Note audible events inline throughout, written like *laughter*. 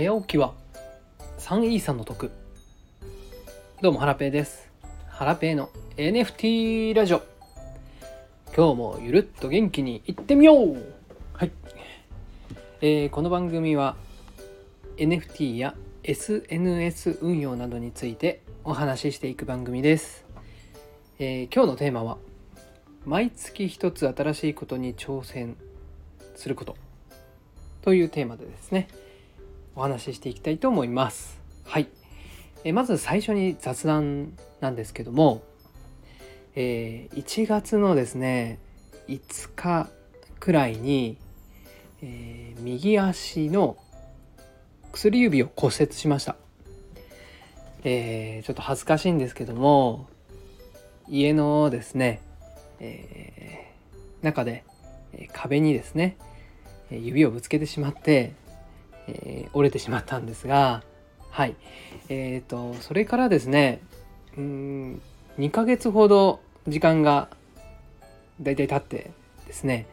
早起きは3イーサの得。どうもハラペーです。ハラペーの NFT ラジオ。今日もゆるっと元気にいってみよう。はい、えー、この番組は NFT や SNS 運用などについてお話ししていく番組です、えー、今日のテーマは毎月一つ新しいことに挑戦することというテーマでですねお話ししていきたいと思います。はい。えまず最初に雑談なんですけども、えー、1月のですね5日くらいに、えー、右足の薬指を骨折しました、えー、ちょっと恥ずかしいんですけども家のですね、えー、中で壁にですね指をぶつけてしまって、えー、折れてしまったんですがはい。えーと、それからですねうん2ヶ月ほど時間がだいたい経ってですね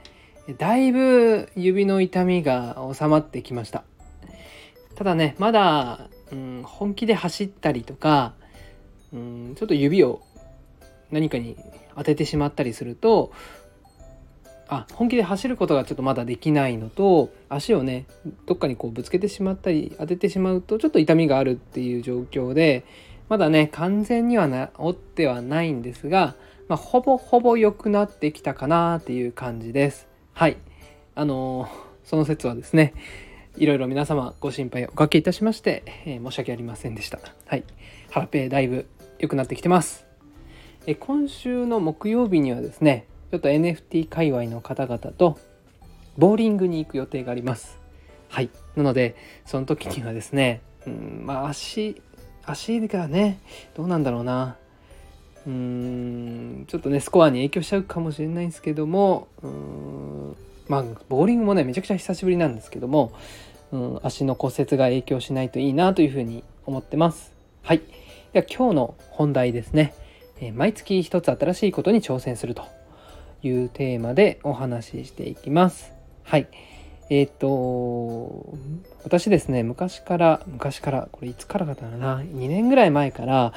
だいぶ指の痛みが収まってきました。ただねまだ、うん、本気で走ったりとか、うん、ちょっと指を何かに当ててしまったりするとあ本気で走ることがちょっとまだできないのと足をねどっかにこうぶつけてしまったり当ててしまうとちょっと痛みがあるっていう状況でまだね完全には治ってはないんですが、まあ、ほぼほぼ良くなってきたかなっていう感じです。はいあのー、その説はですねいろいろ皆様ご心配おかけいたしまして、えー、申し訳ありませんでした。はい。ハラペーだいぶ良くなってきてます。え今週の木曜日にはですね、ちょっと NFT 界隈の方々とボーリングに行く予定があります。はい。なので、その時にはですね、うん、まあ足、足がね、どうなんだろうな。うーん、ちょっとね、スコアに影響しちゃうかもしれないんですけども、うーん、まあ、ボーリングもね、めちゃくちゃ久しぶりなんですけども、うん、足の骨折が影響しないといいなというふうに思ってます。はい。では今日の本題ですね。え毎月一つ新しいことに挑戦するというテーマでお話ししていきます。はい。えっ、ー、と、私ですね、昔から、昔から、これいつからかだな、2年ぐらい前から、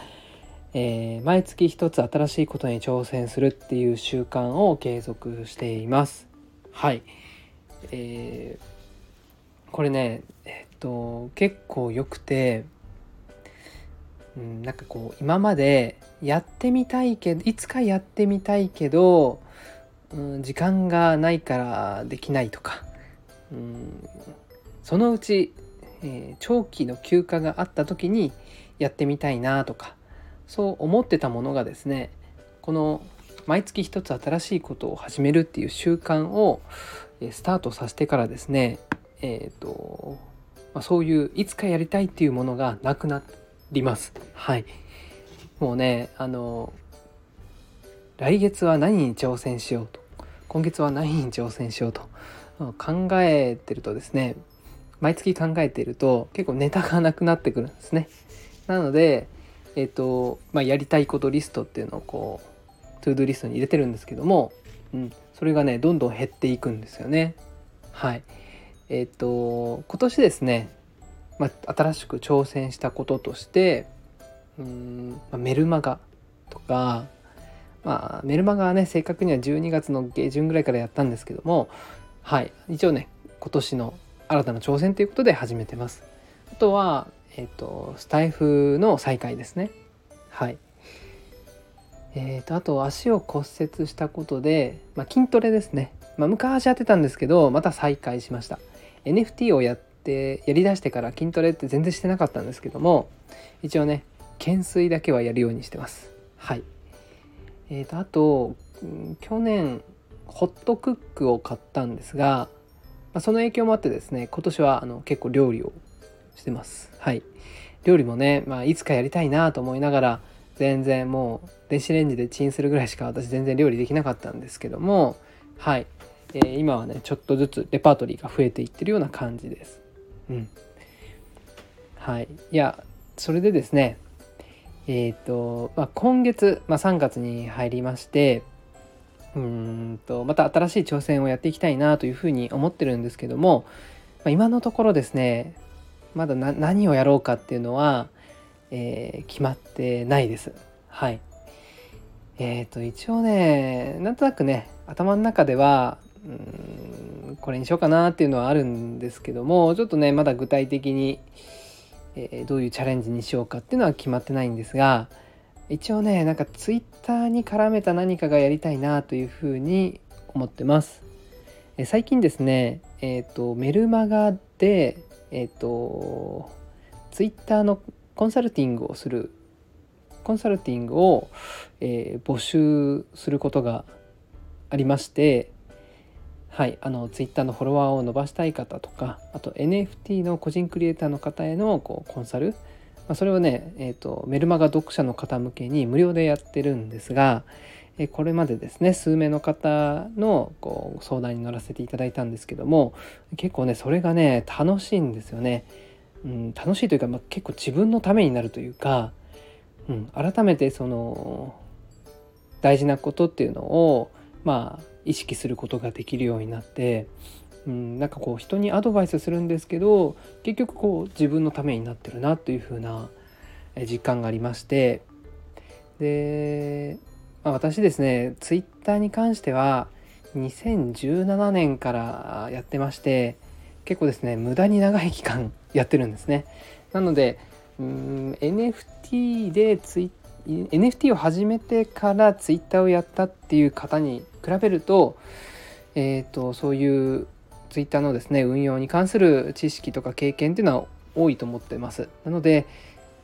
えー、毎月一つ新しいことに挑戦するっていう習慣を継続しています。はい。えー、これね、えっ、ー、と、結構良くて、うん、なんかこう、今までやってみたいけど、いつかやってみたいけど、うん、時間がないからできないとか、うん、そのうち、えー、長期の休暇があった時にやってみたいなとかそう思ってたものがですねこの毎月一つ新しいことを始めるっていう習慣をスタートさせてからですねえっ、ー、と、まあ、そういういつかやりたいっていうものがなくなります。はい。もうねあの来月は何に挑戦しようと？今月は何に挑戦しようと？考えてるとですね毎月考えてると結構ネタがなくなってくるんですね。なので、えっ、ー、とまあ、やりたいことリストっていうのをこう to do リストに入れてるんですけども、うん、それがねどんどん減っていくんですよね。はい。えっ、ー、と今年ですね、まあ、新しく挑戦したこととしてうん、まあ、メルマガとかまあ、メルマガはね、正確には12月の下旬ぐらいからやったんですけども、はい、一応ね、今年の新たな挑戦ということで始めてます。あとは、えっ、ー、と、スタイフの再開ですね。はい。えっ、ー、と、あと足を骨折したことで、まあ、筋トレですね。まあ、昔やってたんですけど、また再開しました。NFT をやって、やりだしてから筋トレって全然してなかったんですけども、一応ね、懸垂だけはやるようにしてます。はい。えー、とあと去年ホットクックを買ったんですが、まあ、その影響もあってですね今年はあの結構料理をしてます。はい。料理もね、まあ、いつかやりたいなと思いながら全然もう電子レンジでチンするぐらいしか私全然料理できなかったんですけどもはい、えー、今はねちょっとずつレパートリーが増えていってるような感じです。うん。はい。いやそれでですねえっ、ー、と、まあ、今月、まあ、3月に入りましてうんとまた新しい挑戦をやっていきたいなというふうに思ってるんですけども、まあ、今のところですねまだ何をやろうかっていうのは、えー、決まってないです。はい。えっ、ー、と一応ねなんとなくね頭の中ではうんこれにしようかなっていうのはあるんですけどもちょっとねまだ具体的に、えー、どういうチャレンジにしようかっていうのは決まってないんですが一応ねなんかツイッターに絡めた何かがやりたいなというふうに思ってます。え最近ですね、えっ、ー、とメルマガでえっ、ー、とツイッターのコンサルティングをするコンサルティングを、えー、募集することがありましてはいあのツイッターのフォロワーを伸ばしたい方とかあと NFT の個人クリエイターの方へのこうコンサルまあ、それをね、えーと、メルマガ読者の方向けに無料でやってるんですが、えこれまでですね数名の方のこう相談に乗らせていただいたんですけども結構ねそれがね楽しいんですよね。うん、楽しいというか、まあ、結構自分のためになるというか、うん、改めてその大事なことっていうのをまあ意識することができるようになってうん、なんかこう人にアドバイスするんですけど結局こう自分のためになってるなというふうな実感がありましてで、まあ、私ですねツイッターに関しては2017年からやってまして結構ですね無駄に長い期間 *laughs* やってるんですね。なのでうん NFT でツイ NFT を始めてからツイッターをやったっていう方に比べると,、えーとそういうツイッターのですね運用に関する知識とか経験っていうのは多いと思ってます。なので、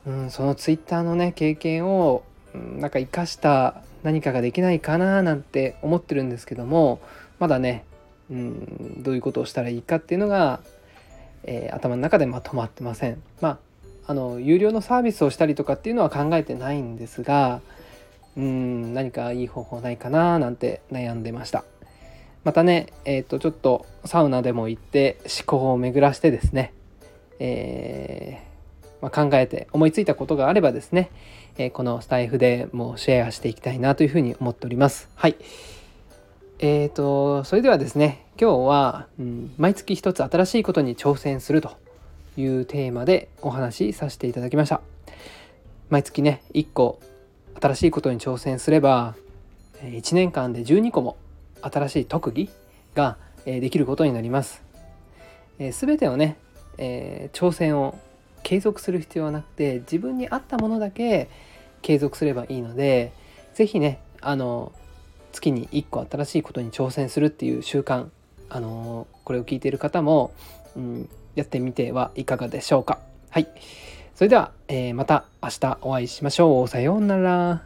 うん、そのツイッターのね経験を、うん、なんか生かした何かができないかななんて思ってるんですけどもまだね、うん、どういうことをしたらいいかっていうのが、えー、頭の中でまとまってません。まああの有料のサービスをしたりとかっていうのは考えてないんですがうん何かいい方法ないかななんて悩んでました。またね、えっ、ー、と、ちょっとサウナでも行って思考を巡らしてですね、えー、まあ、考えて思いついたことがあればですね、えー、このスタイフでもうシェアしていきたいなというふうに思っております。はい。えーと、それではですね、今日は、うん、毎月一つ新しいことに挑戦するというテーマでお話しさせていただきました。毎月ね、1個新しいことに挑戦すれば、1年間で12個も新しい特技が、えできることになります。え、全てをね、え、挑戦を継続する必要はなくて自分に合ったものだけ継続すればいいので是非ねあの月に1個新しいことに挑戦するっていう習慣あのこれを聞いている方も、うん、やってみてはいかがでしょうか。はい。それでは、えー、また明日お会いしましょう。さようなら。